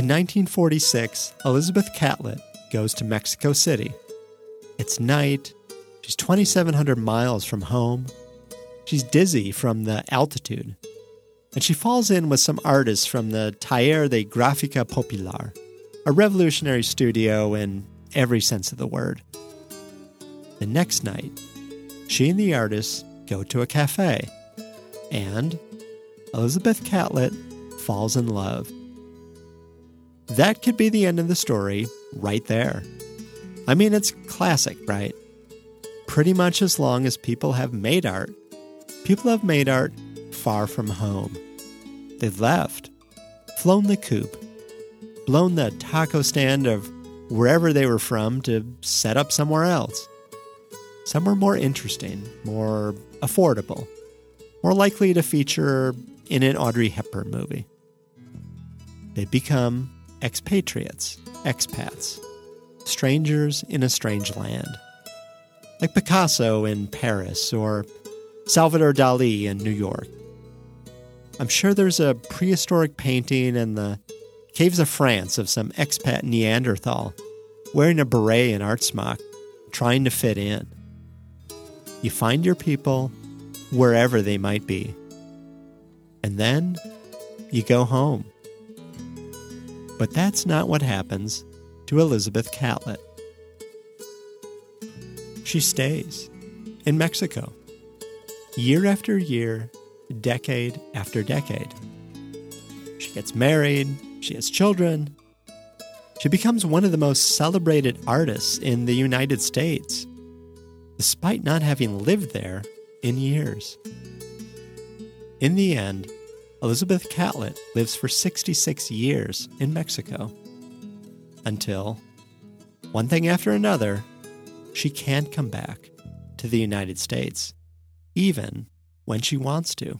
In 1946, Elizabeth Catlett goes to Mexico City. It's night. She's 2,700 miles from home. She's dizzy from the altitude. And she falls in with some artists from the Taller de Gráfica Popular, a revolutionary studio in every sense of the word. The next night, she and the artists go to a cafe, and Elizabeth Catlett falls in love. That could be the end of the story right there. I mean, it's classic, right? Pretty much as long as people have made art, people have made art far from home. They've left, flown the coop, blown the taco stand of wherever they were from to set up somewhere else. Somewhere more interesting, more affordable, more likely to feature in an Audrey Hepburn movie. They become expatriates, expats, strangers in a strange land. Like Picasso in Paris or Salvador Dali in New York. I'm sure there's a prehistoric painting in the caves of France of some expat Neanderthal wearing a beret and art smock, trying to fit in. You find your people wherever they might be. And then you go home. But that's not what happens to Elizabeth Catlett. She stays in Mexico, year after year, decade after decade. She gets married, she has children. She becomes one of the most celebrated artists in the United States despite not having lived there in years. In the end, Elizabeth Catlett lives for 66 years in Mexico until, one thing after another, she can't come back to the United States, even when she wants to.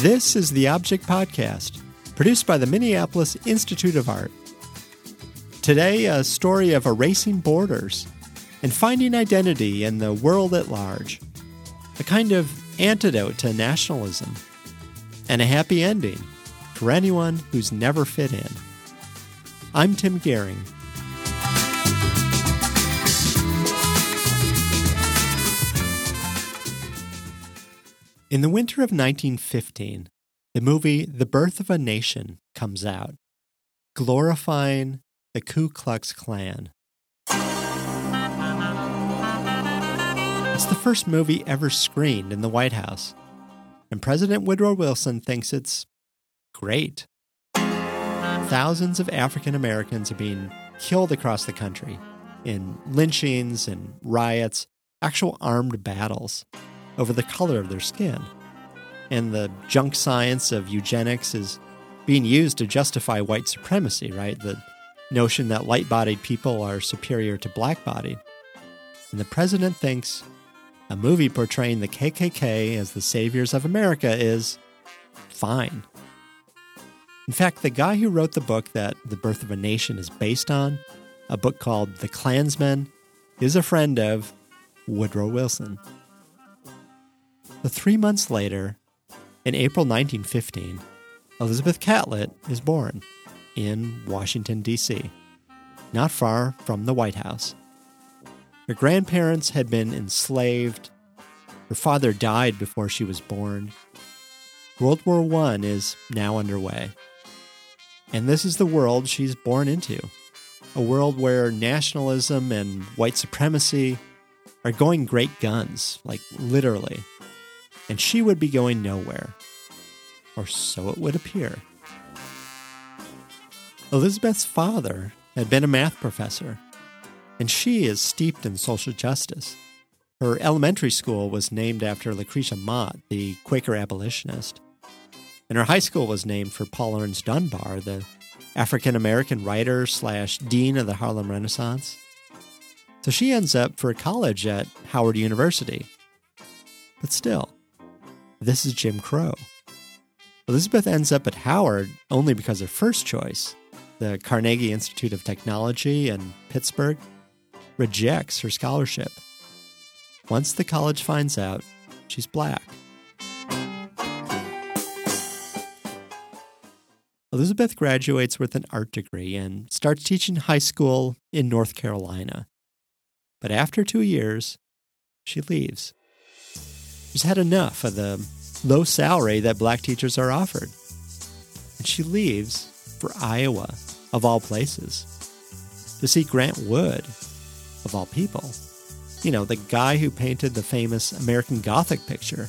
This is the Object Podcast, produced by the Minneapolis Institute of Art. Today, a story of erasing borders and finding identity in the world at large, a kind of antidote to nationalism, and a happy ending for anyone who's never fit in. I'm Tim Gihring. In the winter of 1915, the movie The Birth of a Nation comes out, glorifying the Ku Klux Klan. It's the first movie ever screened in the White House, and President Woodrow Wilson thinks it's great. Thousands of African Americans are being killed across the country in lynchings and riots, actual armed battles over the color of their skin. And the junk science of eugenics is being used to justify white supremacy, right? The notion that light bodied people are superior to black bodied. And the president thinks a movie portraying the KKK as the saviors of America is fine. In fact, the guy who wrote the book that The Birth of a Nation is based on, a book called The Clansman, is a friend of Woodrow Wilson. But three months later, in April 1915, Elizabeth Catlett is born in Washington, D.C., not far from the White House. Her grandparents had been enslaved. Her father died before she was born. World War I is now underway. And this is the world she's born into a world where nationalism and white supremacy are going great guns, like literally. And she would be going nowhere. Or so it would appear. Elizabeth's father had been a math professor, and she is steeped in social justice. Her elementary school was named after Lucretia Mott, the Quaker abolitionist, and her high school was named for Paul Laurence Dunbar, the African American writer slash dean of the Harlem Renaissance. So she ends up for college at Howard University. But still, this is Jim Crow. Elizabeth ends up at Howard only because her first choice, the Carnegie Institute of Technology in Pittsburgh, rejects her scholarship. Once the college finds out, she's black. Elizabeth graduates with an art degree and starts teaching high school in North Carolina. But after two years, she leaves. She's had enough of the low salary that black teachers are offered. And she leaves for Iowa, of all places, to see Grant Wood, of all people. You know, the guy who painted the famous American Gothic picture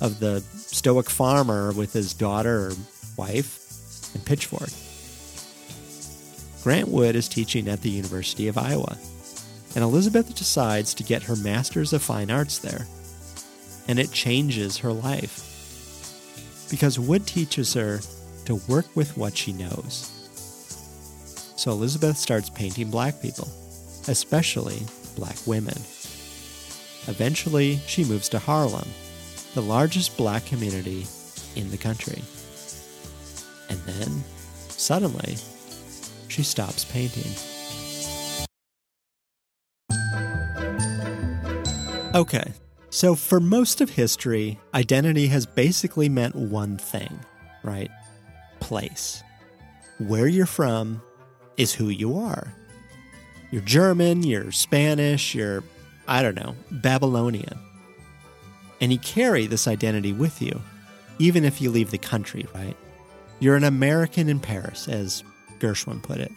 of the stoic farmer with his daughter or wife and pitchfork. Grant Wood is teaching at the University of Iowa, and Elizabeth decides to get her Master's of Fine Arts there. And it changes her life. Because Wood teaches her to work with what she knows. So Elizabeth starts painting black people, especially black women. Eventually, she moves to Harlem, the largest black community in the country. And then, suddenly, she stops painting. Okay, so for most of history, identity has basically meant one thing, right? Place. Where you're from is who you are. You're German, you're Spanish, you're, I don't know, Babylonian. And you carry this identity with you, even if you leave the country, right? You're an American in Paris, as Gershwin put it.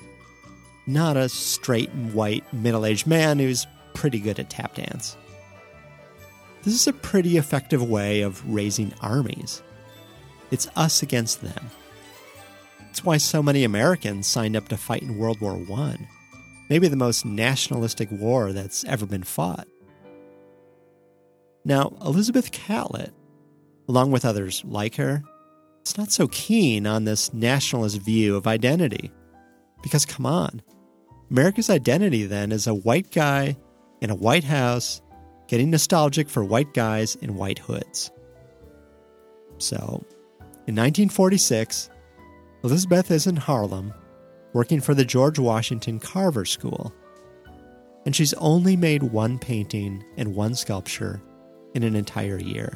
Not a straight and white middle aged man who's pretty good at tap dance. This is a pretty effective way of raising armies. It's us against them. It's why so many Americans signed up to fight in World War I, maybe the most nationalistic war that's ever been fought. Now, Elizabeth Catlett, along with others like her, is not so keen on this nationalist view of identity. Because come on, America's identity then is a white guy in a white house getting nostalgic for white guys in white hoods. So, in 1946, Elizabeth is in Harlem working for the George Washington Carver School. And she's only made one painting and one sculpture in an entire year.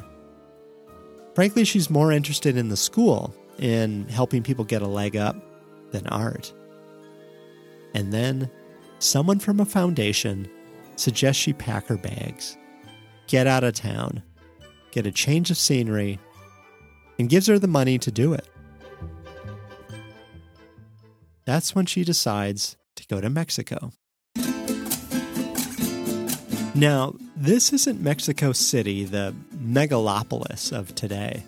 Frankly, she's more interested in the school, in helping people get a leg up, than art. And then someone from a foundation suggests she pack her bags, get out of town, get a change of scenery, and gives her the money to do it. That's when she decides to go to Mexico. Now, this isn't Mexico City, the megalopolis of today.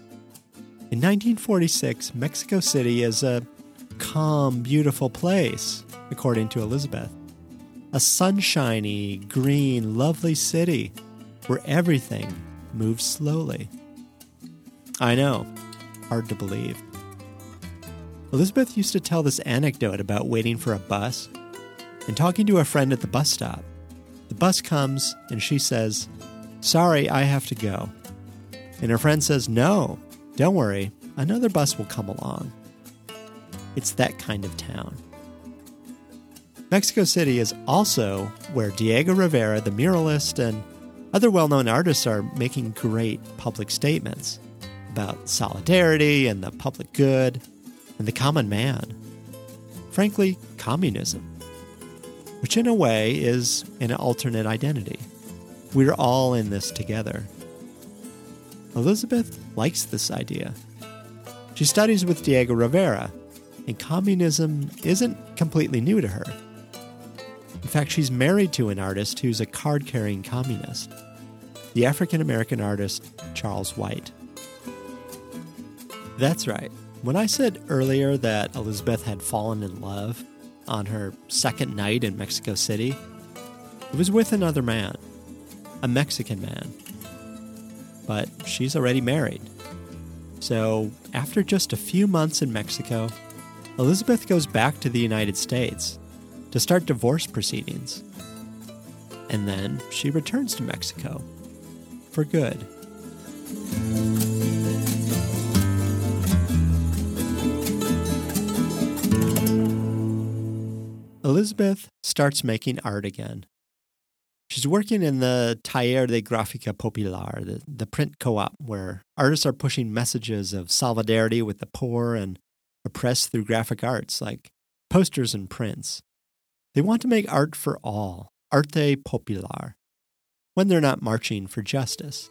In 1946, Mexico City is a calm, beautiful place, according to Elizabeth. A sunshiny, green, lovely city where everything moves slowly. I know, hard to believe. Elizabeth used to tell this anecdote about waiting for a bus and talking to a friend at the bus stop. The bus comes and she says, Sorry, I have to go. And her friend says, No, don't worry, another bus will come along. It's that kind of town. Mexico City is also where Diego Rivera, the muralist, and other well known artists are making great public statements about solidarity and the public good and the common man. Frankly, communism, which in a way is an alternate identity. We're all in this together. Elizabeth likes this idea. She studies with Diego Rivera, and communism isn't completely new to her. In fact, she's married to an artist who's a card carrying communist, the African American artist Charles White. That's right. When I said earlier that Elizabeth had fallen in love on her second night in Mexico City, it was with another man, a Mexican man. But she's already married. So, after just a few months in Mexico, Elizabeth goes back to the United States to start divorce proceedings. And then she returns to Mexico for good. Elizabeth starts making art again. She's working in the Taller de Gráfica Popular, the, the print co op, where artists are pushing messages of solidarity with the poor and oppressed through graphic arts like posters and prints. They want to make art for all, arte popular, when they're not marching for justice.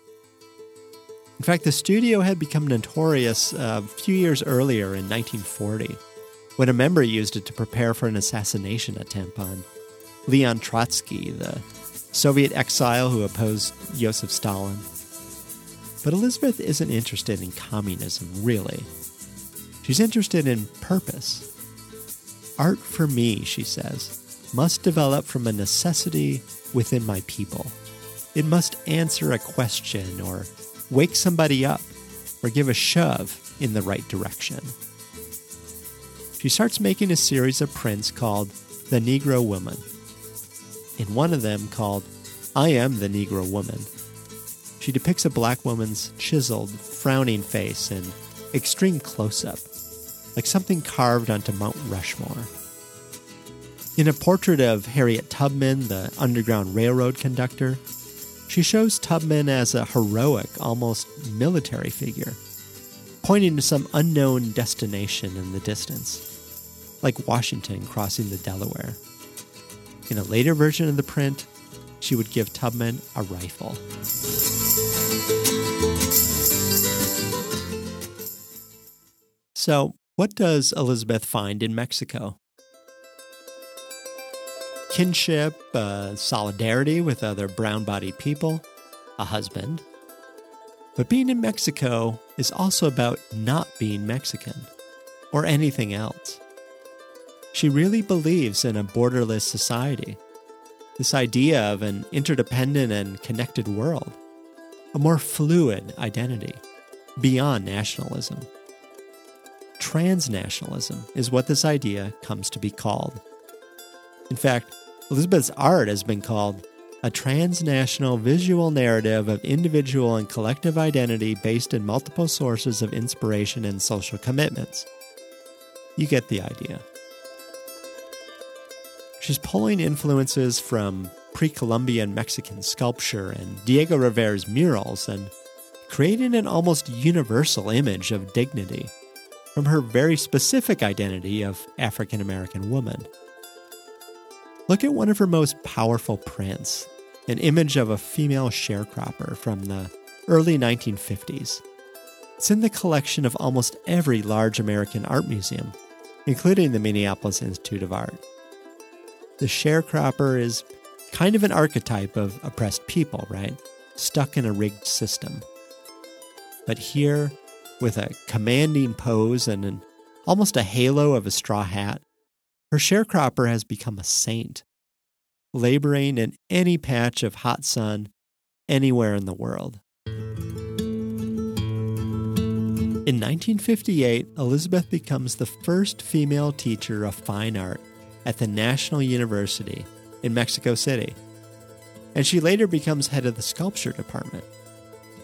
In fact, the studio had become notorious uh, a few years earlier in 1940 when a member used it to prepare for an assassination attempt on Leon Trotsky, the Soviet exile who opposed Joseph Stalin. But Elizabeth isn't interested in communism, really. She's interested in purpose. Art for me, she says, must develop from a necessity within my people. It must answer a question or wake somebody up or give a shove in the right direction. She starts making a series of prints called The Negro Woman. In one of them, called I Am the Negro Woman, she depicts a black woman's chiseled, frowning face in extreme close up, like something carved onto Mount Rushmore. In a portrait of Harriet Tubman, the Underground Railroad conductor, she shows Tubman as a heroic, almost military figure, pointing to some unknown destination in the distance, like Washington crossing the Delaware. In a later version of the print, she would give Tubman a rifle. So, what does Elizabeth find in Mexico? Kinship, uh, solidarity with other brown bodied people, a husband. But being in Mexico is also about not being Mexican or anything else. She really believes in a borderless society, this idea of an interdependent and connected world, a more fluid identity beyond nationalism. Transnationalism is what this idea comes to be called. In fact, Elizabeth's art has been called a transnational visual narrative of individual and collective identity based in multiple sources of inspiration and social commitments. You get the idea. She's pulling influences from pre Columbian Mexican sculpture and Diego Rivera's murals and creating an almost universal image of dignity from her very specific identity of African American woman. Look at one of her most powerful prints, an image of a female sharecropper from the early 1950s. It's in the collection of almost every large American art museum, including the Minneapolis Institute of Art. The sharecropper is kind of an archetype of oppressed people, right? Stuck in a rigged system. But here, with a commanding pose and an almost a halo of a straw hat, her sharecropper has become a saint, laboring in any patch of hot sun anywhere in the world. In 1958, Elizabeth becomes the first female teacher of fine art at the National University in Mexico City. And she later becomes head of the sculpture department,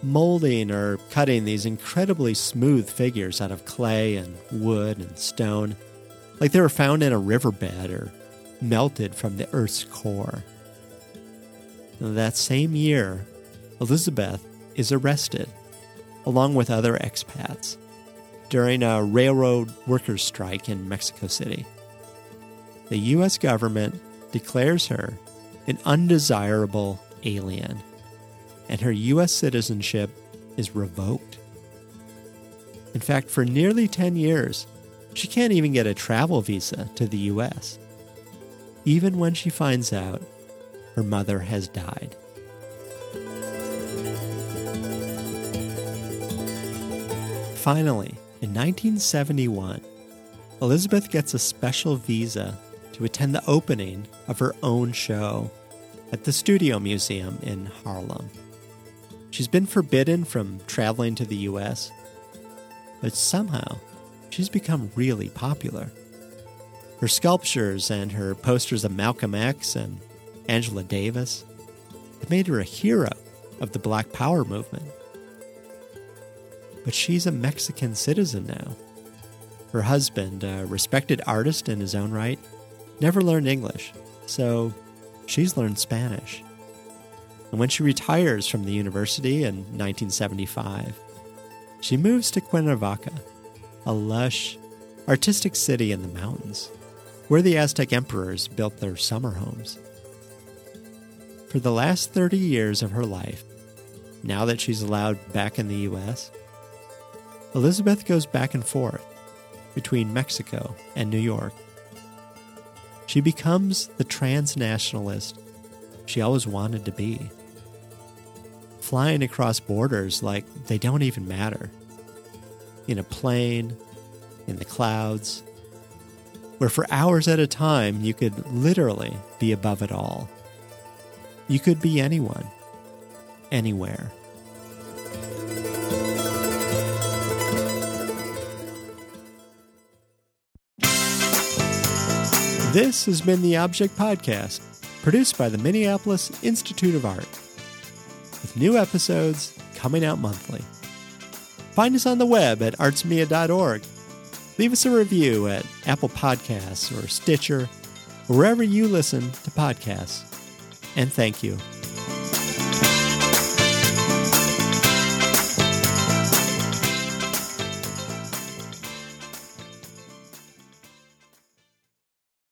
molding or cutting these incredibly smooth figures out of clay and wood and stone, like they were found in a riverbed or melted from the Earth's core. That same year, Elizabeth is arrested, along with other expats, during a railroad workers' strike in Mexico City the U.S. government declares her an undesirable alien, and her U.S. citizenship is revoked. In fact, for nearly 10 years, she can't even get a travel visa to the U.S., even when she finds out her mother has died. Finally, in 1971, Elizabeth gets a special visa to attend the opening of her own show at the Studio Museum in Harlem. She's been forbidden from traveling to the US, but somehow she's become really popular. Her sculptures and her posters of Malcolm X and Angela Davis have made her a hero of the Black Power movement. But she's a Mexican citizen now. Her husband, a respected artist in his own right, never learned English, so she's learned Spanish. And when she retires from the university in 1975, she moves to Cuernavaca, a lush, artistic city in the mountains, where the Aztec emperors built their summer homes. For the last 30 years of her life, now that she's allowed back in the U.S., Elizabeth goes back and forth between Mexico and New York. She becomes the transnationalist she always wanted to be. Flying across borders like they don't even matter. In a plane, in the clouds, where for hours at a time you could literally be above it all. You could be anyone, anywhere. This has been the Object Podcast, produced by the Minneapolis Institute of Art, with new episodes coming out monthly. Find us on the web at artsmia.org. Leave us a review at Apple Podcasts or Stitcher, wherever you listen to podcasts. And thank you.